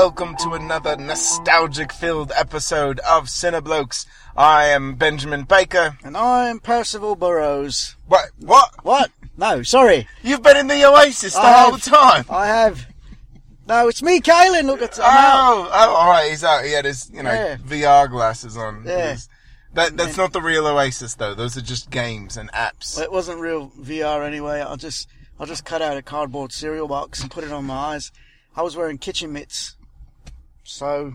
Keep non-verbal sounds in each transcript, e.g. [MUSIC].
welcome to another nostalgic filled episode of Cineblokes. I am Benjamin Baker. And I'm Percival Burrows. What? What? What? No, sorry. You've been in the Oasis the I whole have. time. I have. No, it's me, Kalen. Look at I'm out. Oh, oh, alright, he's out. He had his, you know, Yeah. VR glasses on. Yeah. His- That, that's not the real Oasis though. Those are just games and apps. Well, It wasn't real VR anyway. I just, I just cut out a cardboard cereal box and put it on my eyes. I was wearing kitchen mitts. So,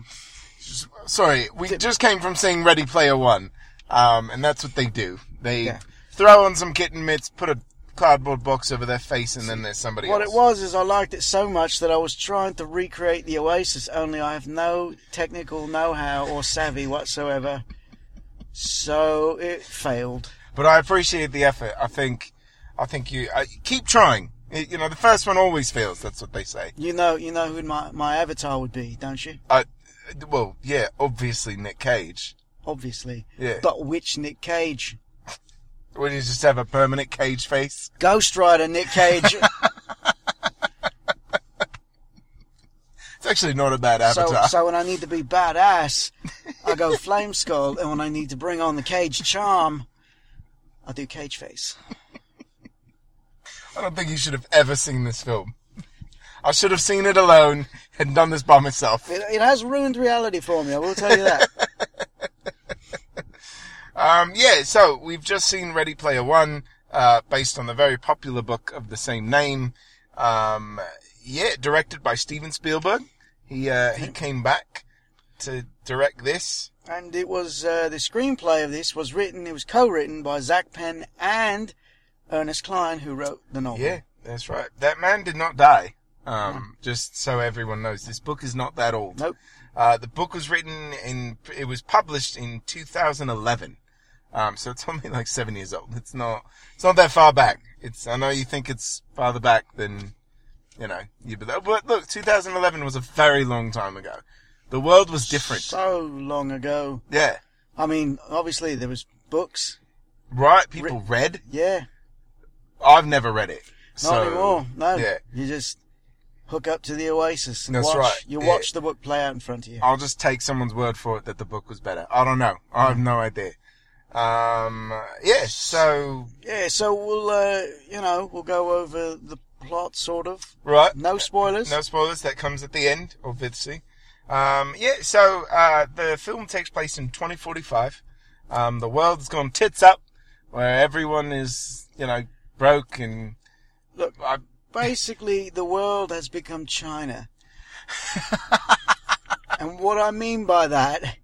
Sorry, we just came from seeing Ready Player One, um, and that's what they do. They Yeah. throw on some kitten mitts, put a cardboard box over their face, and then there's somebody what else. it was is I liked it so much that I was trying to recreate the Oasis, only I have no technical know-how or savvy whatsoever. So it failed. But I appreciate the effort. I think, I think you uh, keep trying. It- you know, the first one always fails. That's what they say. You know, you know who my my avatar would be, don't you? Uh, well, yeah, obviously Nick Cage. Obviously. Yeah. But which Nick Cage? Would you just have a permanent Cage face? Ghost Rider Nick Cage. [LAUGHS] It's actually not a bad so, avatar. so when I need to be badass, I go Flame Skull, and when I need to bring on the Cage charm, I do Cage Face. I don't think you should have ever seen this film. I should have seen it alone and done this by myself. It, it has ruined reality for me. I will tell you that. [LAUGHS] Um, yeah, so we've just seen Ready Player One, uh, based on the very popular book of the same name. Um, yeah, directed by Steven Spielberg. He, uh, he came back to direct this. and it was uh, the screenplay of this was written. It was co-written by Zak Penn and Ernest Cline, who wrote the novel. Yeah, that's right. That man did not die. Um, just so everyone knows, this book is not that old. Nope. Uh, the book was written in, it was published in 2011. Um, so it's [LAUGHS] only like seven years old. It's not, it's not that far back. It's, I know you think it's farther back than, you know, you, but, but look, 2011 was a very long time ago. The world was different. So long ago. Yeah. I mean, obviously there was books. Right? People read. Yeah. I've never read it. Not so, anymore. No. Yeah. You just hook up to the Oasis. And That's watch, right. You Yeah. watch the book play out in front of you. I'll just take someone's word for it that the book was better. I don't know. I have no idea. Um, yeah, so, Yeah, so we'll, uh, you know, we'll go over the plot, sort of. right. No spoilers. No spoilers. That comes at the end, obviously. Um, yeah, so, uh, the film takes place in 2045. Um, the world's gone tits up, where everyone is, you know, broke and, Look, I, basically, the world has become China. [LAUGHS] and what I mean by that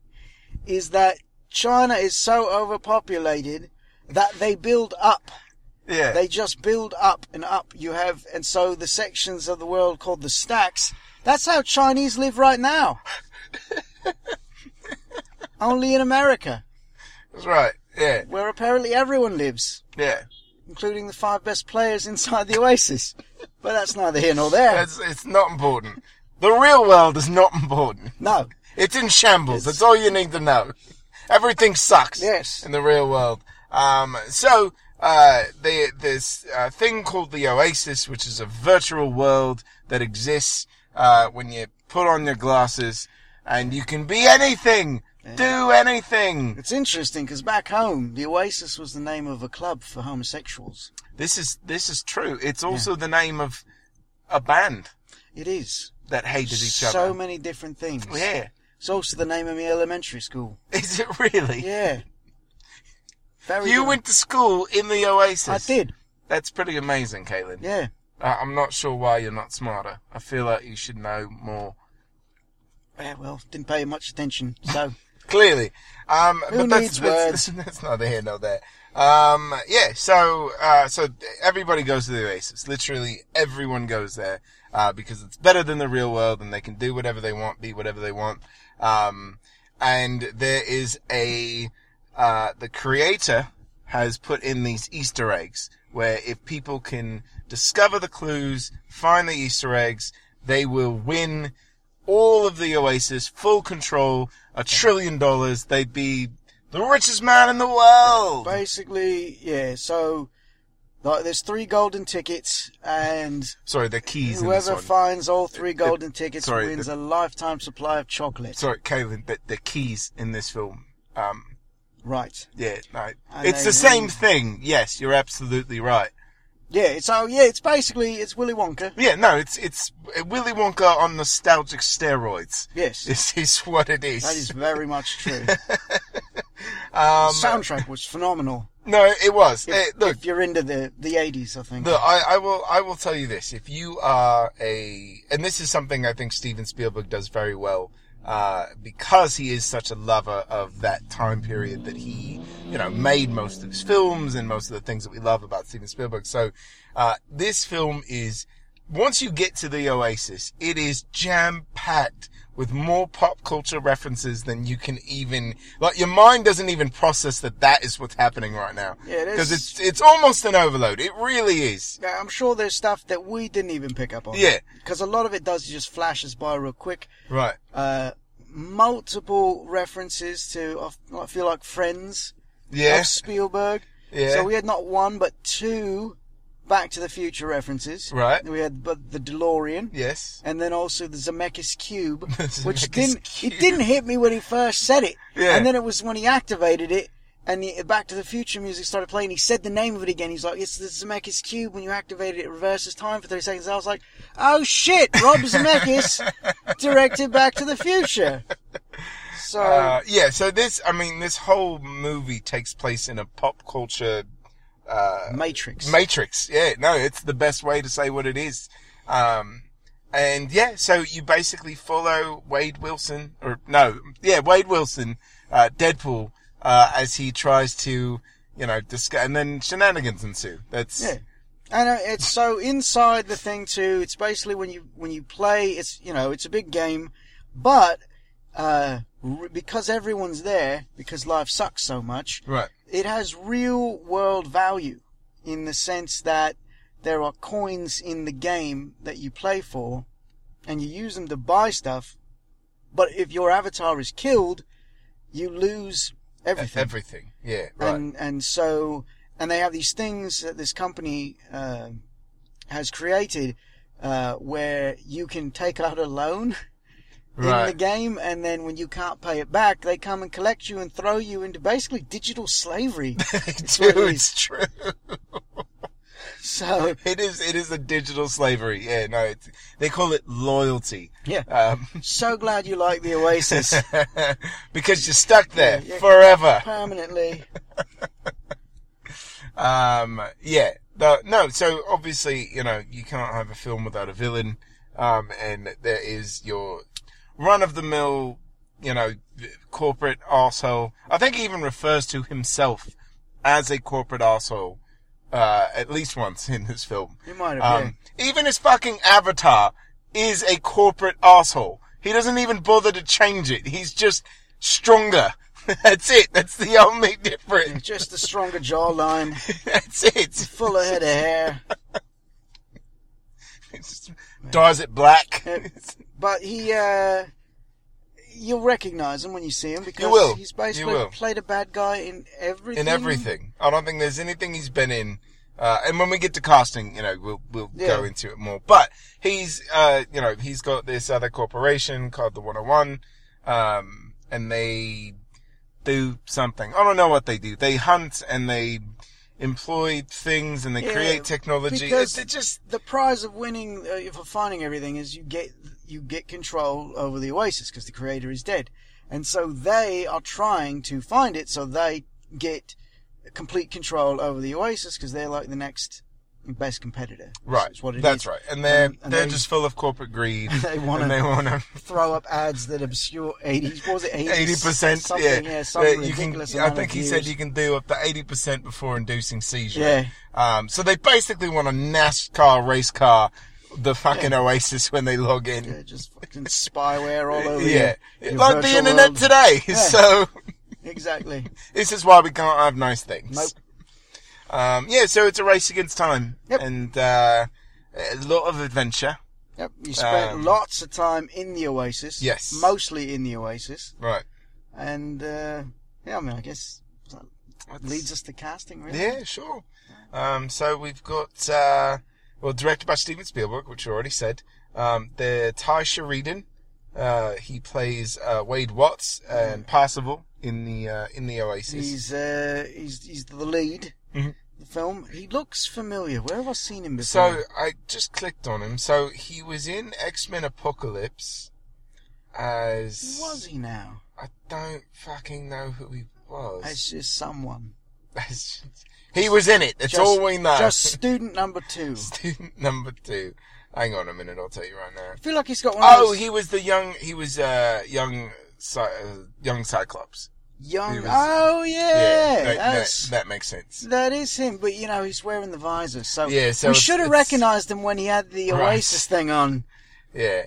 is that China is so overpopulated that they build up. yeah. They just build up and up. You have, and so the sections of the world called the stacks, that's how Chinese live right now. [LAUGHS] Only in America, That's right. Yeah. where apparently everyone lives, Yeah. Including the five best players [LAUGHS] inside the Oasis. But that's neither here nor there. It's, it's not important. The real world is not [LAUGHS] important. No. It's in shambles. That's all you need to know. Everything sucks. Yes. In the real world. Um, so, uh, the, this, uh, thing called the Oasis, which is a virtual world that exists, uh, when you put on your glasses and you can be anything. Do anything. It's interesting because back home, the Oasis was the name of a club for homosexuals. This is, this is true. It's also the name of a band It is. that hated each so other. So many different things. Yeah. It's also the name of my elementary school. Is it really? Yeah. Very You good. went to school in the Oasis. I did. That's pretty amazing, Caitlin. Yeah. Uh, I'm not sure why you're not smarter. I feel like you should know more. Yeah, well, didn't pay much attention. So, [LAUGHS] Clearly. Um, Who but that's, needs that's, that's, [LAUGHS] that's neither here nor there. Um, yeah, so, uh, so everybody goes to the Oasis. Literally everyone goes there, uh, because it's better than the real world and they can do whatever they want, be whatever they want. Um, and there is a, uh, the creator has put in these Easter eggs where if people can discover the clues, find the Easter eggs, they will win all of the Oasis, full control, a trillion dollars. They'd be the richest man in the world. basically, yeah, so Like, there's three golden tickets, and Sorry, the keys in whoever finds all three golden tickets sorry, wins the- a lifetime supply of chocolate. Sorry, Kaylin, the, the keys in this film. Um, Right. yeah, no, And it's the same win. thing. Yes, you're absolutely right. Yeah, it's oh yeah, it's basically it's Willy Wonka. Yeah, no, it's it's Willy Wonka on nostalgic steroids. Yes, [LAUGHS] This is what it is. that is very much true. [LAUGHS] um, Soundtrack was phenomenal. no, it was. If, Eh, look, if you're into the the 80s, I think. Look, I, I will I will tell you this. If you are a and this is something I think Steven Spielberg does very well, uh, because he is such a lover of that time period that he, you know, made most of his films and most of the things that we love about Steven Spielberg. So uh, this film is once you get to the Oasis, it is jam packed with more pop culture references than you can even like. Your mind doesn't even process that that is what's happening right now. Yeah, it is. because it's it's almost an overload. It really is. Yeah, I'm sure there's stuff that we didn't even pick up on. Yeah. Because a lot of it does just flashes by real quick. Right. Uh, multiple references to, I feel like Friends Yeah. of Spielberg. Yeah. So we had not one, but two Back to the Future references. Right. We had but the DeLorean. yes. And then also the Zemeckis cube, [LAUGHS] The which Zemeckis didn't cube. it didn't hit me when he first said it, Yeah. and then it was when he activated it, and the Back to the Future music started playing. He said the name of it again. He's like, "It's the Zemeckis cube. When you activate it, it reverses time for thirty seconds." I was like, "Oh shit!" Rob [LAUGHS] Zemeckis directed Back to the Future. [LAUGHS] So Uh, yeah. So this, I mean, this whole movie takes place in a pop culture uh, Matrix. matrix. Yeah. No, it's the best way to say what it is. Um, and yeah, so you basically follow Wade Wilson, or no, yeah, Wade Wilson, uh, Deadpool, uh, as he tries to, you know, discuss, and then shenanigans ensue. That's Yeah. And uh, it's so inside the thing too. It's basically when you when you play, it's you know it's a big game, but uh, because everyone's there, because life sucks so much, right. It has real world value in the sense that there are coins in the game that you play for, and you use them to buy stuff. But if your avatar is killed, you lose everything Everything. Yeah. Right. and and so and they have these things that this company uh, has created uh, where you can take out a loan [LAUGHS] in the game, and then when you can't pay it back, they come and collect you and throw you into basically digital slavery. [LAUGHS] It's is. it's true. So [LAUGHS] It is. It is a digital slavery. Yeah. No. It's, they call it loyalty. yeah, Um, so glad you like the Oasis [LAUGHS] because you're stuck there Yeah, yeah. forever. permanently. Um, yeah. The, no. So obviously, you know, you can't have a film without a villain. Um, and there is your run of the mill, you know, corporate asshole. I think he even refers to himself as a corporate asshole. uh, at least once in this film. You might have. Um, even his fucking avatar is a corporate asshole. He doesn't even bother to change it. He's just stronger. [LAUGHS] That's it. That's the only difference. just a stronger jawline, [LAUGHS] That's it. fuller head of hair. [LAUGHS] Dyes it black. But he, uh, you'll recognize him when you see him because will. he's You basically will. played a bad guy in everything. in everything. I don't think there's anything he's been in. Uh, and when we get to casting, you know, we'll we'll Yeah. go into it more. But he's, uh, you know, he's got this other corporation called the 101, um, and they do something. I don't know what they do. They hunt and they employ things and they Yeah, create technology. because- It's it just The prize of winning, uh, for finding everything, is you get you get control over the Oasis because the creator is dead, and so they are trying to find it. So they get complete control over the Oasis because they're like the next best competitor. right. That's what it That's is. right. And they're And- and they're they- just full of corporate greed. [LAUGHS] They wanna- and they want to [LAUGHS] Throw up ads that obscure eighties. Was it eighty percent. Something, Yeah, yeah, some Uh, you can. I think he said you can do up to eighty percent before inducing seizure. Yeah. Um. So they basically want a NASCAR race car, the fucking Oasis when they log in. Yeah, just fucking spyware all over. Yeah, your- your like the internet world. today. Yeah. So Exactly. this is why we can't have nice things. Nope. Um. Yeah. So it's a race against time, Yep. and uh, a lot of adventure. Yep. You spent Um, lots of time in the Oasis. Yes. Mostly in the Oasis. Right. And, uh, yeah, I mean, I guess Let's- leads us to casting, really. Yeah, sure. Um, so we've got, uh, well, directed by Steven Spielberg, which we already said. Um, the Tye Sheridan, uh, he plays, uh, Wade Watts and Parzival in the, uh, in the Oasis. He's uh, he's he's the lead. Mhm. The film. He looks familiar. Where have I seen him before? So I just clicked on him. So he was in X-Men Apocalypse as, Who was he now? I don't fucking know who he was. As just someone. He was in it. That's Just- all we know. Just student number two. [LAUGHS] Student number two. Hang on a minute, I'll tell you right now. I feel like he's got one of Oh, those he was the young. He was uh young, uh, young Cyclops. young. was- oh yeah, that, that, that makes sense. that is him. But you know, he's wearing the visor, so, Yeah, so we should have recognised him when he had the Right. Oasis thing on. Yeah.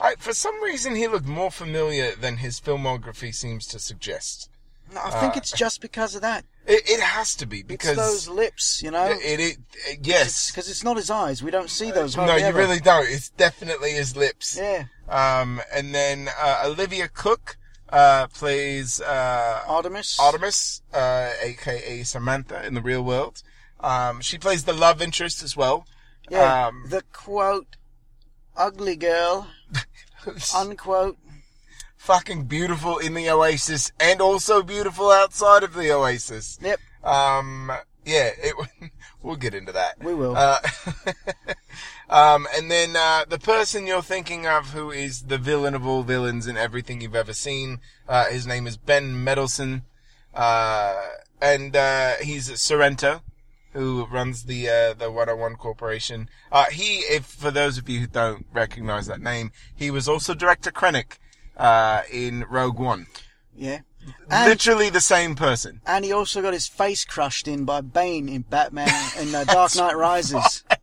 I, for some reason, he looked more familiar than his filmography seems to suggest. No, I think Uh, it's just because of that. It, it has to be because it's those lips, you know. it, it, it yes. because it's not his eyes. We don't see those. no, you ever. really don't. It's definitely his lips. Yeah, Um, and then uh, Olivia Cooke uh, plays uh, Artemis. Artemis, uh, aka Samantha in the real world. Um, she plays the love interest as well. Yeah, Um, the quote, ugly girl, [LAUGHS] unquote. Fucking beautiful in the Oasis and also beautiful outside of the Oasis. Yep, Um, yeah, it, [LAUGHS] we'll get into that. we will. Uh, [LAUGHS] um, and then uh, the person you're thinking of, who is the villain of all villains in everything you've ever seen, uh, his name is Ben Mendelsohn, uh, and uh, he's Sorrento, who runs the uh, the 101 Corporation. Uh, he, if for those of you who don't recognize that name, he was also director Krennic uh, in Rogue One. yeah, and, Literally the same person. and he also got his face crushed in by Bane in Batman [LAUGHS] in uh, Dark Knight Rises. [LAUGHS]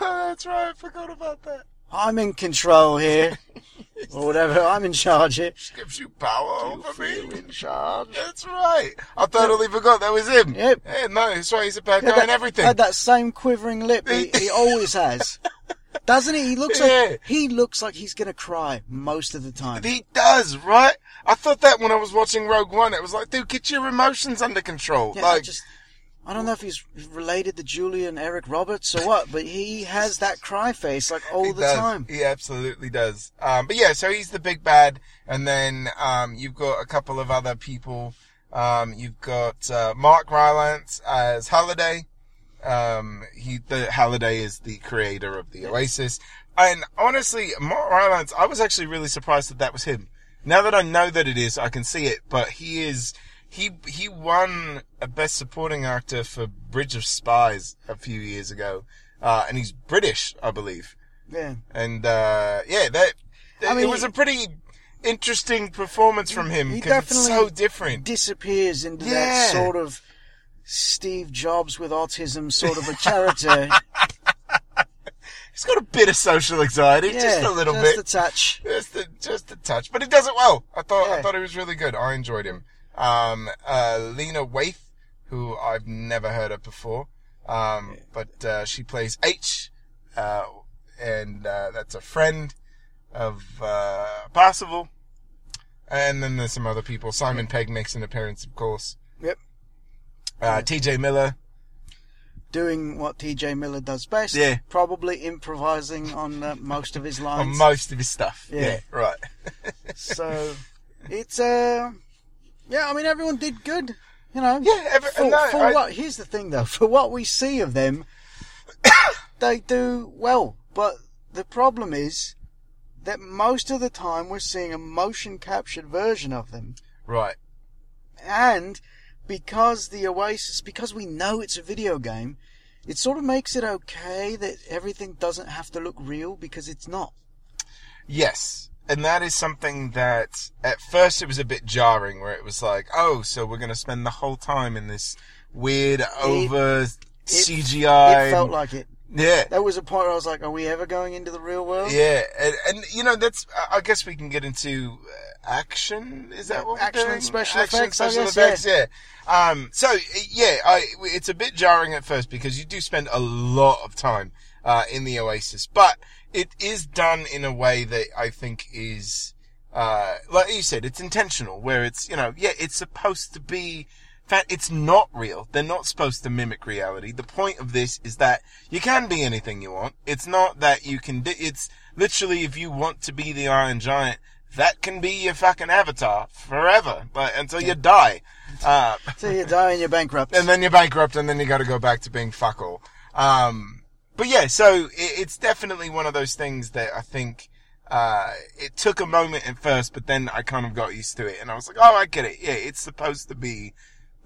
That's right, I forgot about that. I'm in control here, [LAUGHS] or whatever. I'm in charge here. gives you power over me. In charge. That's right. I totally forgot that was him. Yep. Yeah, no, that's right. He's a bad guy that, and everything. had that same quivering lip he, he always has. Doesn't he? He looks Yeah. like he looks like he's gonna cry most of the time. He does, right? I thought that when I was watching Rogue One. It was like, dude, get your emotions under control. Yeah, I like, just I don't know if he's related to Julian Eric Roberts or what, but he has that cry face like all the does. time. He absolutely does. Um, but yeah, so he's the big bad, and then um, you've got a couple of other people. Um, you've got uh, Mark Rylance as Halliday. Um, he, the Halliday is the creator of the Oasis, and honestly, Mark Rylance, I was actually really surprised that that was him. Now that I know that it is, I can see it, but he is. He he won a Best Supporting Actor for Bridge of Spies a few years ago, uh, and he's British, I believe. Yeah. And uh, yeah, that I mean, it was a pretty interesting performance from him he definitely so different. Disappears into Yeah. that sort of Steve Jobs with autism sort of a character. [LAUGHS] He's got a bit of social anxiety, yeah, just a little just bit, just a touch. just a just a touch, but he does it well. I thought I thought he was really good. I enjoyed him. Um, uh, Lena Waithe, who I've never heard of before, um, but uh, she plays H, uh, and uh, that's a friend of uh, Parzival. And then there's some other people. Simon Pegg makes an appearance, of course. Yep. Uh, T.J. Miller. Doing what T.J. Miller does best. Yeah. Probably improvising on uh, most of his [LAUGHS] on lines. most of his stuff. Yeah, Yeah. right. so it's uh, yeah. I mean, everyone did good. You know. Yeah, every, For, no, for I- what? Here's the thing, though. [LAUGHS] For what we see of them, [COUGHS] they do well. But the problem is that most of the time we're seeing a motion captured version of them, right. and because the Oasis, because we know it's a video game, it sort of makes it okay that everything doesn't have to look real because it's not. Yes. And that is something that at first it was a bit jarring where it was like, oh, so we're going to spend the whole time in this weird over CGI. It felt like it. Yeah. There was a point where I was like, "Are we ever going into the real world?" Yeah, and, and you know that's. I- guess we can get into uh, action. Is that what Action and doing? special Action effects, I special guess, effects, yeah. Um. So yeah, I, it's a bit jarring at first because you do spend a lot of time uh, in the Oasis, but it is done in a way that I think is uh, like you said, it's intentional. Where it's you know, yeah, it's supposed to be. In fact, it's not real. They're not supposed to mimic reality. The point of this is that you can be anything you want. It's not that you can. Di- it's literally if you want to be the Iron Giant, that can be your fucking avatar forever, but until you die. Uh, [LAUGHS] So you die and you're bankrupt. and then you're bankrupt, and then you got to go back to being fuck all. Um, but yeah, so it, it's definitely one of those things that I think uh, it took a moment at first, but then I kind of got used to it, and I was like, oh, I get it. Yeah, it's supposed to be.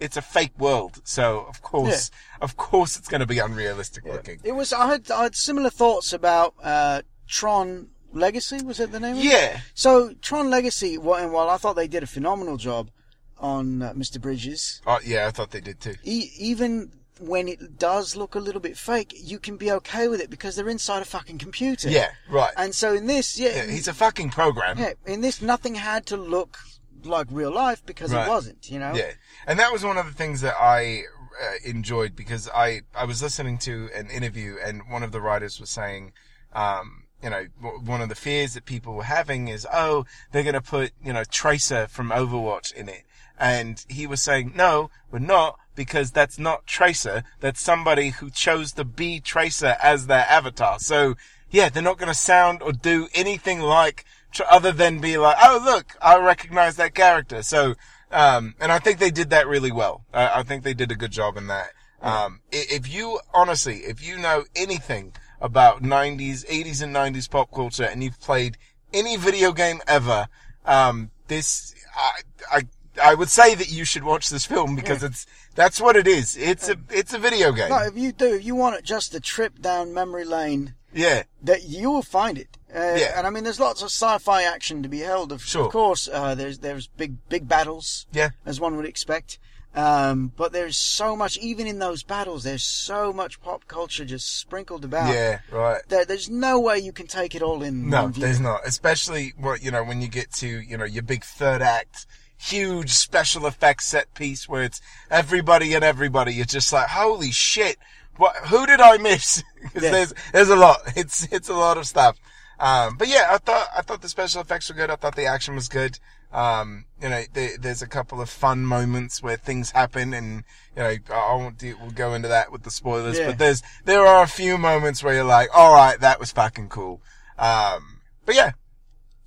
It's a fake world, so of course, of course, it's going to be unrealistic looking. It was. I had I had similar thoughts about uh, Tron Legacy. Was that the name? of it? Yeah, So Tron Legacy. wh- And while I thought they did a phenomenal job on uh, Mr. Bridges, oh, yeah, I thought they did too. e- even when it does look a little bit fake, you can be okay with it because they're inside a fucking computer. Yeah, right. And so in this, yeah, Yeah, he's a fucking program. yeah, in this, nothing had to look like real life because Right. it wasn't. You know. Yeah, and that was one of the things that I uh, enjoyed because I I was listening to an interview and one of the writers was saying, um, you know, one of the fears that people were having is, oh, they're going to put you know Tracer from Overwatch in it, and he was saying, no, we're not. Because that's not Tracer. That's somebody who chose to be Tracer as their avatar. So, yeah, they're not going to sound or do anything like other than be like, oh look, I recognize that character. So, um, and I think they did that really well. I, I think they did a good job in that. Um, if you honestly, if you know anything about 90s, 80s and 90s pop culture and you've played any video game ever, um, this, I, I, I would say that you should watch this film because it's, that's what it is. It's a, it's a video game. No, if you do, if you want it just a trip down memory lane, Yeah. that you will find it. Uh, Yeah. And I mean, there's lots of sci-fi action to be held. Of, Sure. of course, uh, there's there's big big battles, Yeah. as one would expect. Um, but there's so much, even in those battles, there's so much pop culture just sprinkled about. Yeah. Right. There, there's no way you can take it all in. No, one view. there's not. Especially what you know when you get to you know your big third act, huge special effects set piece where it's everybody and everybody. You're just like, holy shit! What? Who did I miss? [LAUGHS] 'Cause Yeah. there's there's a lot. It's it's a lot of stuff. Um, but yeah, I thought I thought the special effects were good. I thought the action was good. Um, you know, there, there's a couple of fun moments where things happen, and you know, I I won't do, we'll go into that with the spoilers. Yeah. But there's there are a few moments where you're like, all right, that was fucking cool. Um, but yeah,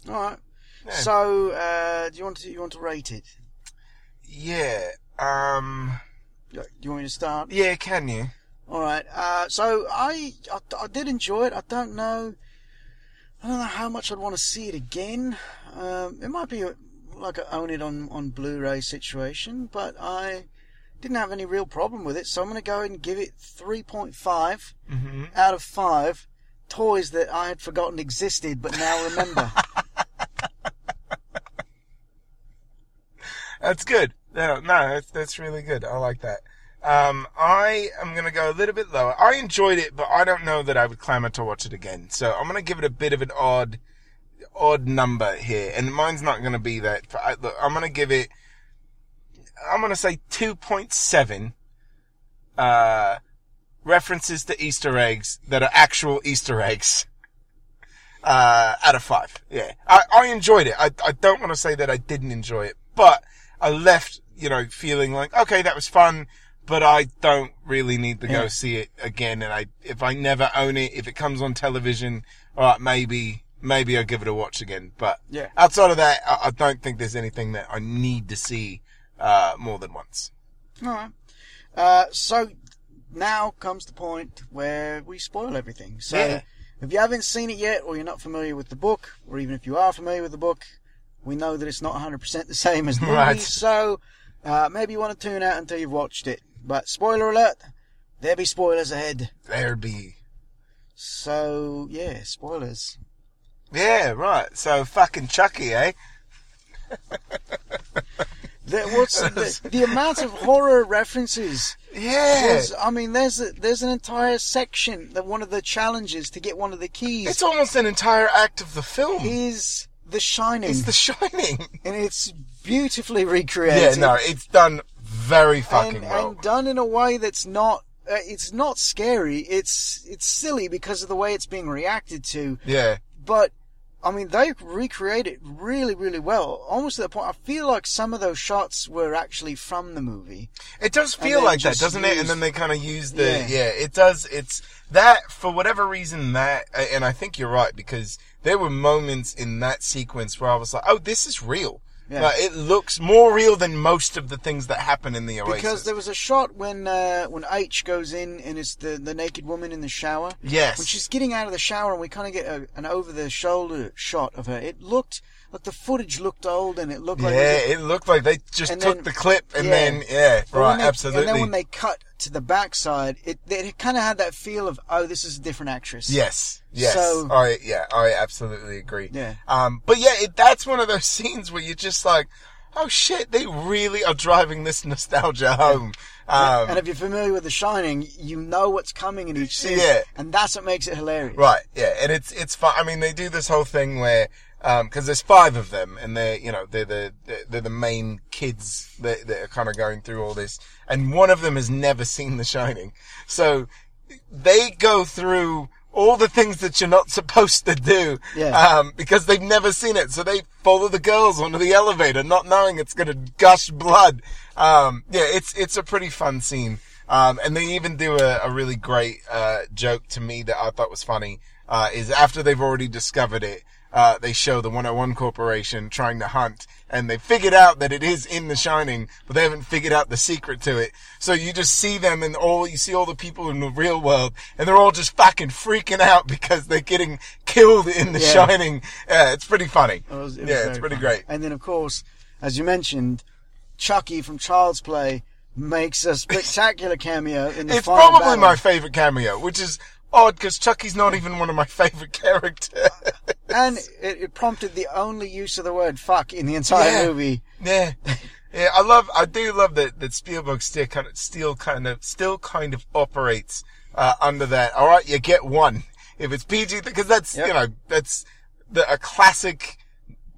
All right. Yeah. So, uh, do you want to you want to rate it? yeah, um, Do you want me to start? yeah. Can you? All right. Uh, so I, I I did enjoy it. I don't know. I don't know how much I'd want to see it again. Um, it might be a, like a own it on on Blu-ray situation, but I didn't have any real problem with it. So I'm going to go ahead and give it 3.5 Mm-hmm. out of five toys that I had forgotten existed, but now remember. [LAUGHS] That's good. No, no, that's that's really good. I like that. Um, I am gonna go a little bit lower. I enjoyed it, but I don't know that I would clamor to watch it again. So I'm gonna give it a bit of an odd, odd number here, and mine's not gonna be that. I, look, I'm gonna give it. I'm gonna say 2.7. Uh, references to Easter eggs that are actual Easter eggs. Uh, out of five. Yeah. I, I enjoyed it. I, I don't want to say that I didn't enjoy it, but I left, you know, feeling like, okay, that was fun, but I don't really need to go Yeah. see it again. And I, if I never own it, if it comes on television, alright, maybe, maybe I'll give it a watch again. But Yeah. outside of that, I, I don't think there's anything that I need to see, uh, more than once. All right. Uh, so now comes the point where we spoil everything. So Yeah. if you haven't seen it yet, or you're not familiar with the book, or even if you are familiar with the book, we know that it's not 100% the same as the movie. Right. So uh, maybe you want to tune out until you've watched it. But spoiler alert, there be spoilers ahead. There'd be, So yeah, spoilers. yeah, right. So fucking Chucky, eh? There, what's the, [LAUGHS] the amount of horror references Yeah. was, I mean, there's a, there's an entire section that one of the challenges to get one of the keys It's almost an entire act of the film. is The Shining, It's The Shining. and it's beautifully recreated. Yeah, no, it's done very fucking and, well. and done in a way that's not. Uh, it's not scary. It's it's silly because of the way it's being reacted to. yeah, But I mean, they recreate it really, really well. Almost to the point, I feel like some of those shots were actually from the movie. It does feel like that, doesn't it? And then they kind of use the Yeah. yeah. It does. It's that for whatever reason that, and I think you're right because there were moments in that sequence where I was like, oh, this is real. Yeah. Like, it looks more real than most of the things that happen in the Oasis. Because there was a shot when uh, when H goes in and it's the, the naked woman in the shower. yes, When she's getting out of the shower and we kind of get a, an over the shoulder shot of her, it looked like the footage looked old and it looked yeah, like. was it looked like they just And took then- the clip and yeah. then yeah, But right, they- absolutely. And then when they cut to the backside, it it kind of had that feel of oh, this is a different actress. Yes. Yes. So- I yeah, I absolutely agree. Yeah. Um, but yeah, it, that's one of those scenes where you're just like, oh shit, they really are driving this nostalgia home. Um, and if you're familiar with The Shining, you know what's coming in each scene. Yeah. And that's what makes it hilarious. right. Yeah. And it's, it's fun. I mean, they do this whole thing where, um, cause there's five of them and they're, you know, they're the, they're the main kids that, that are kind of going through all this. And one of them has never seen The Shining. So they go through all the things that you're not supposed to do. Yeah. Um, because they've never seen it. So they follow the girls onto the elevator, not knowing it's going to gush blood. Um, yeah, it's, it's a pretty fun scene. Um, and they even do a, a really great, uh, joke to me that I thought was funny, uh, is after they've already discovered it, uh, they show the 101 Corporation trying to hunt and they figured out that it is in The Shining, but they haven't figured out the secret to it. So you just see them and all, you see all the people in the real world and they're all just fucking freaking out [LAUGHS] because they're getting killed in The Yeah. Shining. Yeah, it's pretty funny. It was- it was yeah, it's pretty funny. great. And then, of course, as you mentioned, Chucky from Child's Play makes a spectacular cameo in the film. It's final probably battle. my favorite cameo, which is odd because Chucky's not even one of my [LAUGHS] favorite characters. And it, it prompted the only use of the word fuck in the entire Yeah. movie. Yeah. Yeah, I love, I do love that, that Spielberg still kind of, still kind of, still kind of operates, uh, under that. Alright, you get one. If it's PG, because that's, Yep. you know, that's the, a classic,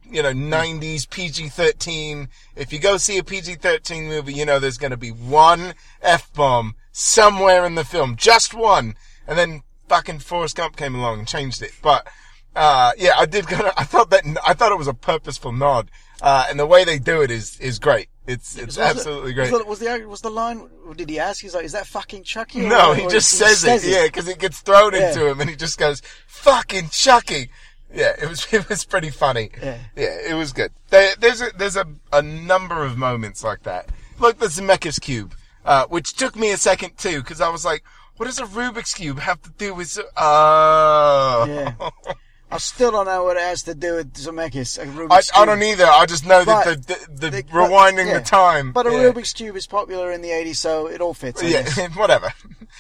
you know, 90s PG-13. If you go see a PG-13 movie, you know there's gonna be one F-bomb somewhere in the film. Just one. And then fucking Forrest Gump came along and changed it. But, uh, yeah, I did kind of, I thought that, I thought it was a purposeful nod. Uh, and the way they do it is, is great. It's, it's Was absolutely it- great. Was the, was the was the line? Did he ask? He's like, "Is that fucking Chucky?" No, he just he says, it, yeah, because it gets thrown Yeah. into him, and he just goes, "Fucking Chucky." Yeah, it was [LAUGHS] it was pretty funny. Yeah. it was good. There, there's a there's a, a number of moments like that, like the Zemeckis cube, uh, which took me a second too, because I was like, "What does a Rubik's cube have to do with?" Oh, Yeah. [LAUGHS] I still don't know what it has to do with Zemeckis. A I, I don't either. I just know that But the the, the the- but- rewinding yeah. the time, But a yeah. Rubik's Cube is popular in the 80s, so it all fits. I guess. yeah, [LAUGHS] whatever.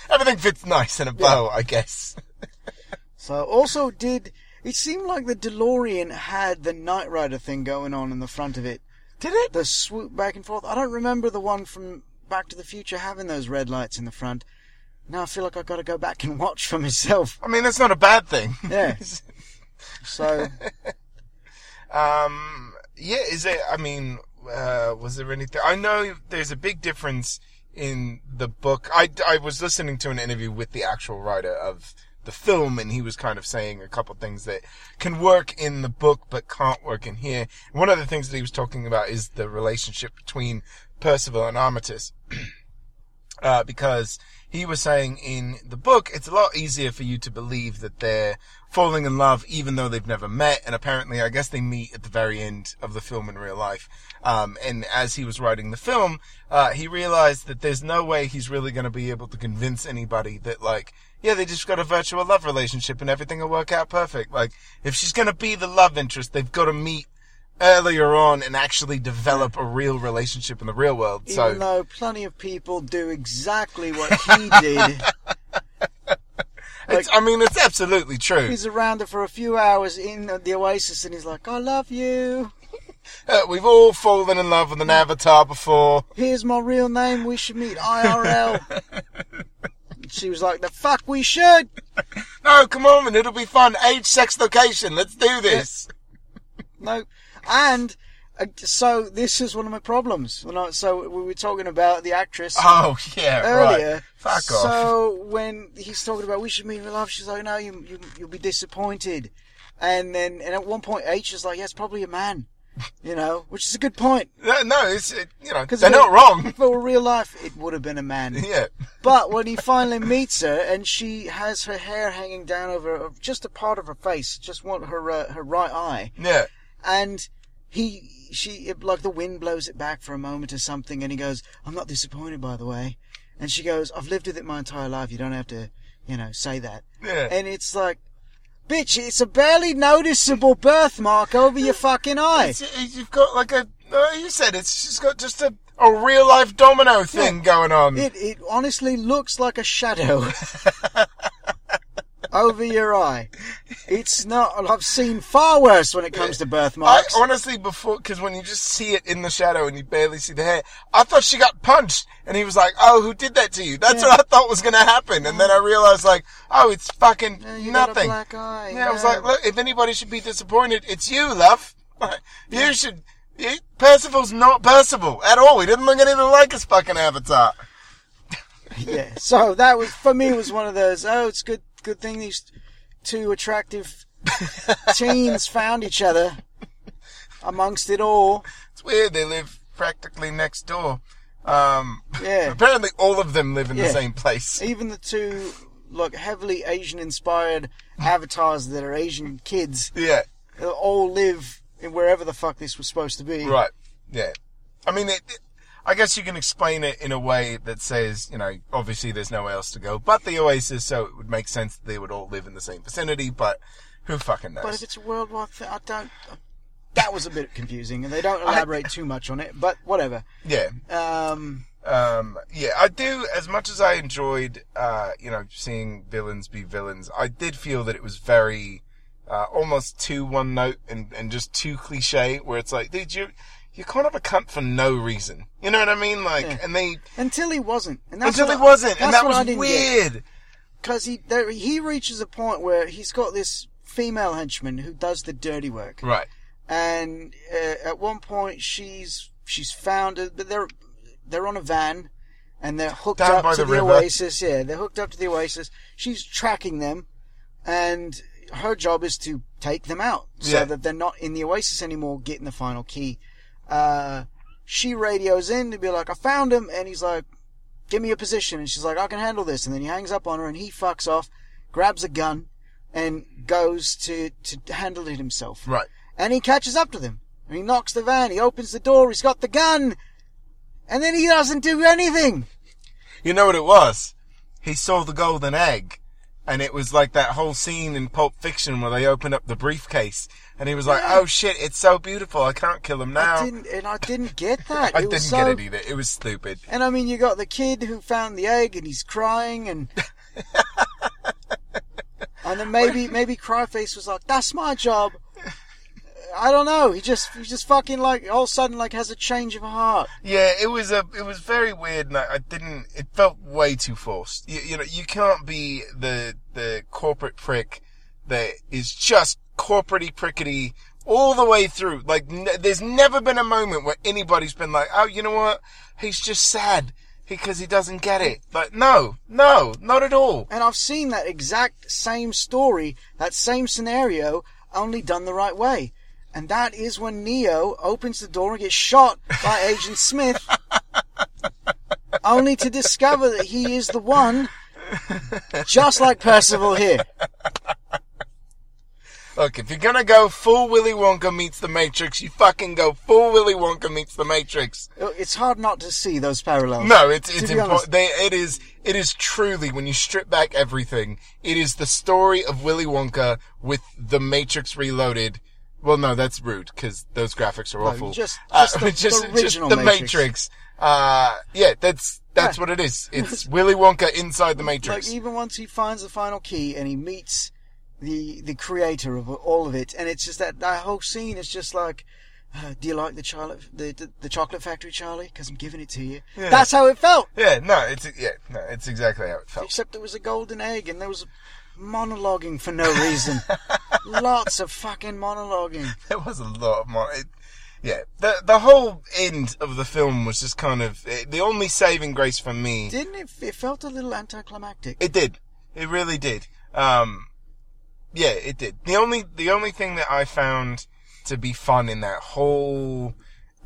Everything fits nice in a bow, I guess. So also did it seemed like the DeLorean had the Knight Rider thing going on in the front of it. Did it? The swoop back and forth. I don't remember the one from Back to the Future having those red lights in the front. Now I feel like I've got to go back and watch for myself. I mean, that's not a bad thing. [LAUGHS] Yeah. So [LAUGHS] Um, yeah, is it, I mean, uh, was there anything, I know there's a big difference in the book. I, I was listening to an interview with the actual writer of the film and he was kind of saying a couple things that can work in the book but can't work in here. One of the things that he was talking about is the relationship between Percival and Armitage. [CLEARS THROAT] uh, because he was saying in the book, it's a lot easier for you to believe that they're falling in love even though they've never met. And apparently, I guess they meet at the very end of the film in real life. Um, and as he was writing the film, uh, he realized that there's no way he's really going to be able to convince anybody that like, yeah, they just got a virtual love relationship and everything will work out perfect. Like, if she's going to be the love interest, they've got to meet earlier on and actually develop a real relationship in the real world. So, even though plenty of people do exactly what he did, [LAUGHS] It's, I mean, it's absolutely true. he's around her for a few hours in the Oasis, and he's like, "I love you. [LAUGHS] Uh, we've all fallen in love with an avatar before. Here's my real name. We should meet IRL." [LAUGHS] she was like, "The fuck we should." No, come on, it'll be fun. Age, sex, location. Let's do this. No, and uh, so this is one of my problems. When I, so we were talking about the actress [LAUGHS] Oh, yeah, earlier. right. Fuck off. So when he's talking about we should meet in love, she's like, "No, you, you you'll be disappointed." And then, and at one point, H is like, yeah, it's probably a man. You know, which is a good point. No, no it's, it, you know, 'Cause they're not wrong. [LAUGHS] It real life, it would have been a man. [LAUGHS] Yeah. But when he finally meets her, and she has her hair hanging down over just a part of her face, just one her uh, her right eye, Yeah. and he she it, like the wind blows it back for a moment or something, and he goes, "I'm not disappointed, by the way," and she goes, "I've lived with it my entire life. You don't have to, you know, say that." Yeah. And it's like, bitch, it's a barely noticeable birthmark over your fucking eye. It's- you've got like a, uh, you said it's just got just a, a real life domino thing going on. It it honestly looks like a shadow [LAUGHS] over your eye. It's not. I've seen far worse when it comes to I birthmarks. honestly before because when you just see it in the shadow and you barely see the hair, I thought she got punched, and he was like, "Oh, who did that to you?" That's Yeah. what I thought was gonna happen, and then I realized like, "Oh, it's fucking Yeah, a nothing." black eye. yeah, I was like, "Look, if anybody should be disappointed, it's you, love. [LAUGHS] You should." You, Percival's not Percival at all. He didn't look anything like his fucking avatar. [LAUGHS] yeah. So that was for me was one of those. Oh, it's good. Good thing these two attractive teens [LAUGHS] found each other amongst it all. It's weird. They live practically next door. Um, Yeah. [LAUGHS] apparently all of them live in the same place. Even the two like heavily Asian inspired avatars that are Asian kids Yeah. all live in wherever the fuck this was supposed to be. Right. Yeah. I mean, it, it- I guess you can explain it in a way that says, you know, obviously there's nowhere else to go but the Oasis, so it would make sense that they would all live in the same vicinity, but who fucking knows? But if it's a worldwide thing, I don't. That was a bit confusing, and they don't elaborate too much on it. But whatever. yeah. Um, Um, yeah, I do, as much as I enjoyed, uh, you know, seeing villains be villains, I did feel that it was very, uh, almost too one note and, and just too cliche, where it's like, dude, you, you're kind of a cunt for no reason. You know what I mean? Like, Yeah. and they, until he wasn't, and that's until he I- wasn't, and that was weird. because he there, he reaches a point where he's got this female henchman who does the dirty work, Right. and uh, at one point she's she's found, but they're they're on a van. And they're hooked Down up by to the the. Oasis. Yeah, they're hooked up to the Oasis. She's tracking them, and her job is to take them out so Yeah. that they're not in the Oasis anymore, getting the final key. Uh, she radios in to be like, I found him, and he's like, give me a position. And she's like, I can handle this. And then he hangs up on her and he fucks off, grabs a gun, and goes to, to handle it himself. Right. And he catches up to them. And he knocks the van, he opens the door, he's got the gun, and then he doesn't do anything. You know what it was? He saw the golden egg. And it was like that whole scene in Pulp Fiction where they open up the briefcase. And he was like, oh shit, it's so beautiful. I can't kill him now. I didn't, and I didn't get that. [LAUGHS] I it didn't was get it either. It was stupid. And I mean, you got the kid who found the egg and he's crying, and [LAUGHS] and then maybe maybe Cryface was like, "That's my job." I don't know. He just he just fucking like all of a sudden like has a change of heart. Yeah, it was a, it was very weird, and I, I didn't. It felt way too forced. You, you know, you can't be the the corporate prick that is just corporatey prickety all the way through. Like, n- there's never been a moment where anybody's been like, "Oh, you know what? He's just sad because he doesn't get it." Like, no, no, not at all. And I've seen that exact same story, that same scenario, only done the right way. And that is when Neo opens the door and gets shot by [LAUGHS] Agent Smith, only to discover that he is the one, just like Percival here. Look, if you're gonna go full Willy Wonka meets the Matrix, you fucking go full Willy Wonka meets the Matrix. It's hard not to see those parallels. No, it's it's important. It is it is truly when you strip back everything, it is the story of Willy Wonka with the Matrix Reloaded. Well, no, that's rude because those graphics are awful. just- Uh, just the- [LAUGHS] the original the Matrix. Matrix. Uh, yeah, that's that's Yeah. what it is. [LAUGHS] It's Willy Wonka inside the Like Matrix. even once he finds the final key and he meets the the creator of all of it, and it's just that that whole scene is just like, uh, do you like the chocolate the the, the chocolate factory, Charlie? Because I'm giving it to you. Yeah. That's how it felt. yeah, no, it's yeah, no, it's exactly how it felt. Except it was a golden egg, and there was monologuing for no reason. [LAUGHS] Lots of fucking monologuing. There was a lot of mon- it, yeah, the the whole end of the film was just kind of it, the only saving grace for me. Didn't it? It felt a little anticlimactic. It did. It really did. Um, Yeah, it did. The only the only thing that I found to be fun in that whole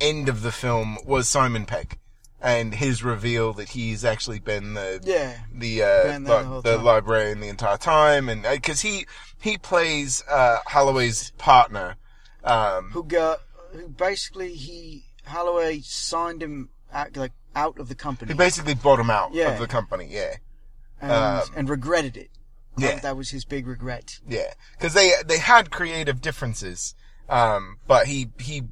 end of the film was Simon Pegg and his reveal that he's actually been the Yeah. the uh, there the the librarian the entire time, and because he he plays uh, Holloway's partner. Um, Who got, who basically he, Holloway signed him out, like, out of the company. who basically bought him out Yeah. of the company. Yeah, and, um, and regretted it. Yeah. That was his big regret. yeah, because they they had creative differences, um, but he he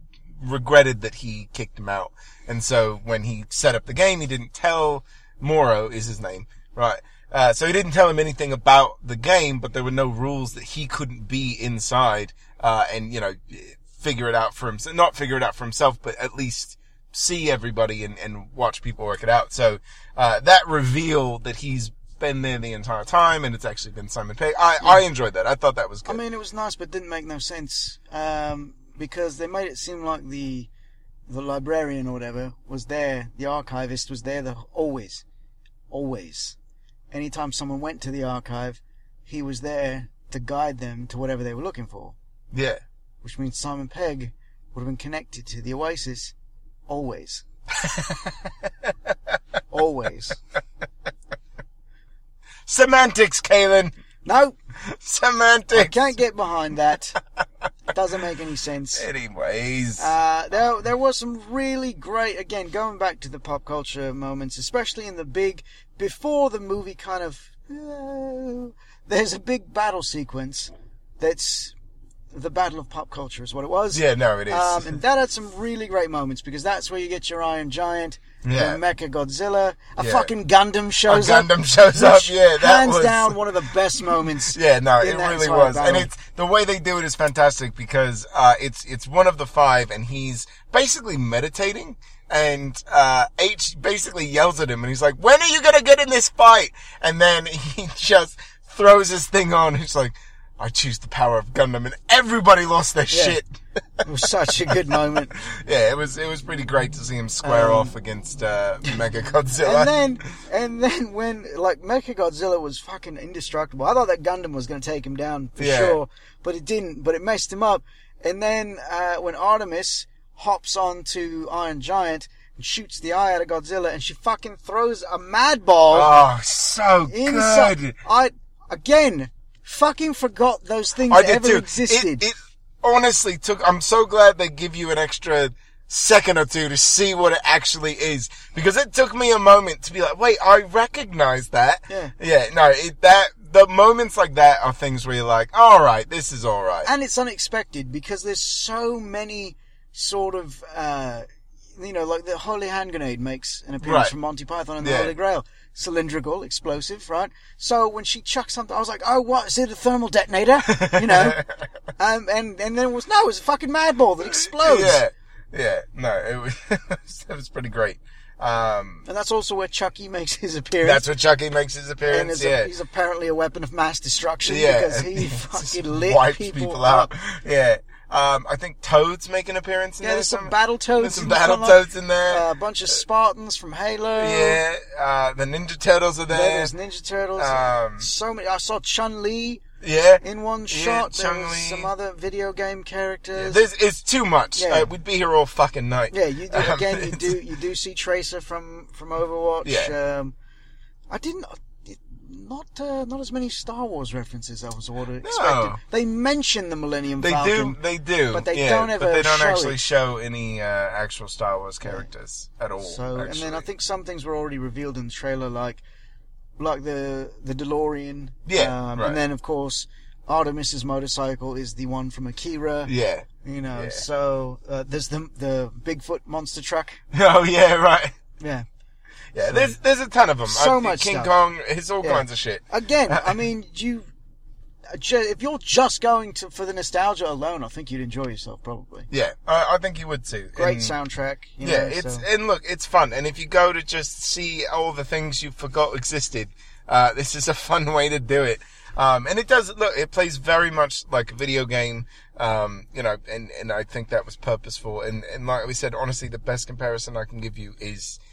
regretted that he kicked him out, and so when he set up the game, he didn't tell Morrow is his name, right? Uh, so he didn't tell him anything about the game, but there were no rules that he couldn't be inside, uh, and, you know, figure it out for himself, not figure it out for himself, but at least see everybody and, and watch people work it out. So, uh, that reveal that he's been there the entire time and it's actually been Simon Pegg, I, I enjoyed that. I thought that was good. I mean, it was nice, but didn't make no sense um, because they made it seem like the the librarian or whatever was there, the archivist was there, the always, always. Anytime someone went to the archive, he was there to guide them to whatever they were looking for, yeah. which means Simon Pegg would have been connected to the Oasis always. [LAUGHS] always. Semantics, Kaylin! No, [LAUGHS] Semantics. I can't get behind that. Doesn't make any sense. Anyways. Uh, there, there was some really great, again, going back to the pop culture moments, especially in the big, before the movie kind of, uh, there's a big battle sequence that's the battle of pop culture is what it was. yeah, no, it is. Um, and that [LAUGHS] had some really great moments because that's where you get your Iron Giant, Yeah. Mecha Godzilla, a Yeah. fucking Gundam A shows up. Gundam shows up, yeah, that hands was... down one of the best moments. [LAUGHS] Yeah, no, it really was, and battle. it's the way they do it is fantastic because uh, it's it's one of the five, and he's basically meditating, and uh, H basically yells at him, and he's like, "When are you gonna get in this fight?" And then [LAUGHS] he just throws his thing on. He's like, "I choose the power of Gundam," and everybody lost their Yeah. shit. It was such a good moment. [LAUGHS] yeah, it was it was pretty great to see him square Um, off against uh, Mecha Godzilla. And then, [LAUGHS] and then when like Mecha Godzilla was fucking indestructible, I thought that Gundam was going to take him down for Yeah. sure, but it didn't. But it messed him up. And then uh, when Artemis hops onto Iron Giant and shoots the eye out of Godzilla, and she fucking throws a Madball oh, so good. I again fucking forgot those things I did ever too. existed. It, it honestly took. I'm so glad they give you an extra second or two to see what it actually is because it took me a moment to be like, wait, I recognize that. Yeah. Yeah. No, it, that the moments like that are things where you're like, all right, this is all right. and it's unexpected because there's so many sort of uh you know like the holy hand grenade makes an appearance Right. from monty python and the Yeah. holy grail cylindrical explosive right so when she chucked something i was like oh what is it a thermal detonator you know [LAUGHS] um, and and then it was no it was a fucking Madball that explodes Yeah. Yeah. No, [LAUGHS] it was it was pretty great. Um, and that's also where chucky makes his appearance that's where Chucky makes his and appearance. is Yeah. a, he's apparently a weapon of mass destruction yeah, because [LAUGHS] he just fucking lit wipes people, up. Yeah. Um, I think Toads make an appearance in Yeah, there. there's some somewhere. Battletoads. There's some in Battletoads in there. Uh, a bunch of Spartans from Halo. yeah, uh, the Ninja Turtles are There, there. there's Ninja Turtles. Um, so many. I saw Chun Li yeah, in one Yeah, shot. there Chun-Li. some other video game characters. This is too much. Yeah. Uh, we'd be here all fucking night. yeah, you do, Um, again. You [LAUGHS] do you do see Tracer from from Overwatch. Yeah. Um, I didn't. Not uh, not as many Star Wars references as I was have expected. They mention the Millennium They Falcon. do, they do, but they yeah, don't ever But they don't show actually it. show any uh, actual Star Wars characters at all. So, and then I think some things were already revealed in the trailer, like like the the DeLorean. Yeah, um, right. And then of course, Artemis's motorcycle is the one from Akira. yeah. You know, Yeah. so uh, there's the the Bigfoot monster truck. [LAUGHS] Oh yeah, right. Yeah. Yeah, there's there's a ton of them. So much King stuff. Kong, it's all Yeah. kinds of shit. Again, I mean, you. uh, If you're just going to for the nostalgia alone, I think you'd enjoy yourself probably. Yeah, I, I think you would too. Great And- soundtrack. You yeah, know, it's so- and look, it's fun. And if you go to just see all the things you forgot existed, uh, [LAUGHS] this is a fun way to do it. Um, and it does look, it plays very much like a video game. Um, you know, and and I think that was purposeful. And and like we said, honestly, the best comparison I can give you is uh,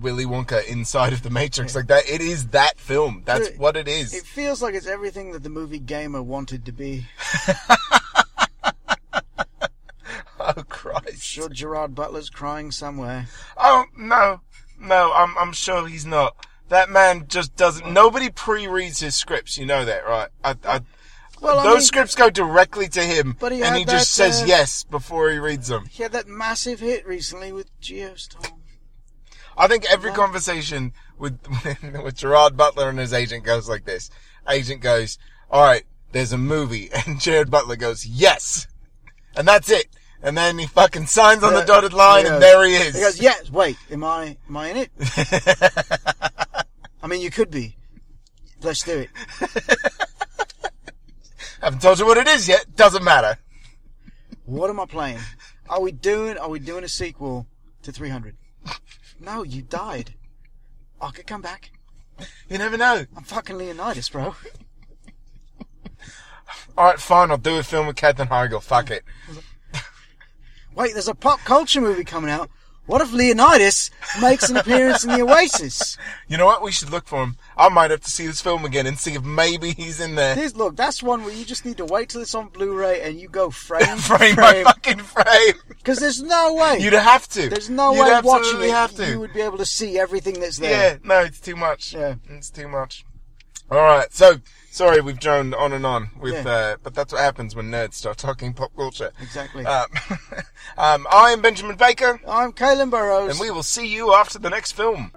Willy Wonka inside of the Matrix. Like that, it is that film. That's It- what it is. It feels like it's everything that the movie Gamer wanted to be. [LAUGHS] oh Christ! Sure, Gerard Butler's crying somewhere. Oh no, no, I'm I'm sure he's not. That man just doesn't. Nobody pre-reads his scripts. You know that, right? I, I, Well, I those mean- scripts go directly to him, he and he just says uh, yes before he reads them. He had that massive hit recently with Geostorm. I think every conversation with [LAUGHS] with Gerard Butler and his agent goes like this. Agent goes, "All right, there's a movie," [LAUGHS] and Gerard Butler goes, "Yes," and that's it. And then he fucking signs on the dotted line, he and there he is. He goes, yes, wait, am I, am I in it? [LAUGHS] I mean, you could be. Let's do it. Haven't told you what it is yet. Doesn't matter. What am I playing? Are we doing, are we doing a sequel to 300? No, you died. I could come back. You never know. I'm fucking Leonidas, bro. [LAUGHS] All right, fine. I'll do a film with Katherine Heigl. Fuck it. Wait, there's a pop culture movie coming out. What if Leonidas makes an appearance in the Oasis? [LAUGHS] You know what? We should look for him. I might have to see this film again and see if maybe he's in there. This, look, that's one where you just need to wait till it's on Blu-ray and you go frame [LAUGHS] frame frame. fucking frame. Because there's no way. You'd have to. there's no You'd way watching it have to. you would be able to see everything that's there. Yeah, no, it's too much. Yeah. It's too much. Alright, so, sorry we've droned on and on with, Yeah. uh, but that's what happens when nerds start talking pop culture. Exactly. Um, [LAUGHS] um, I'm Benjamin Baker, I'm Kaylin Burrows. and we will see you after the next film.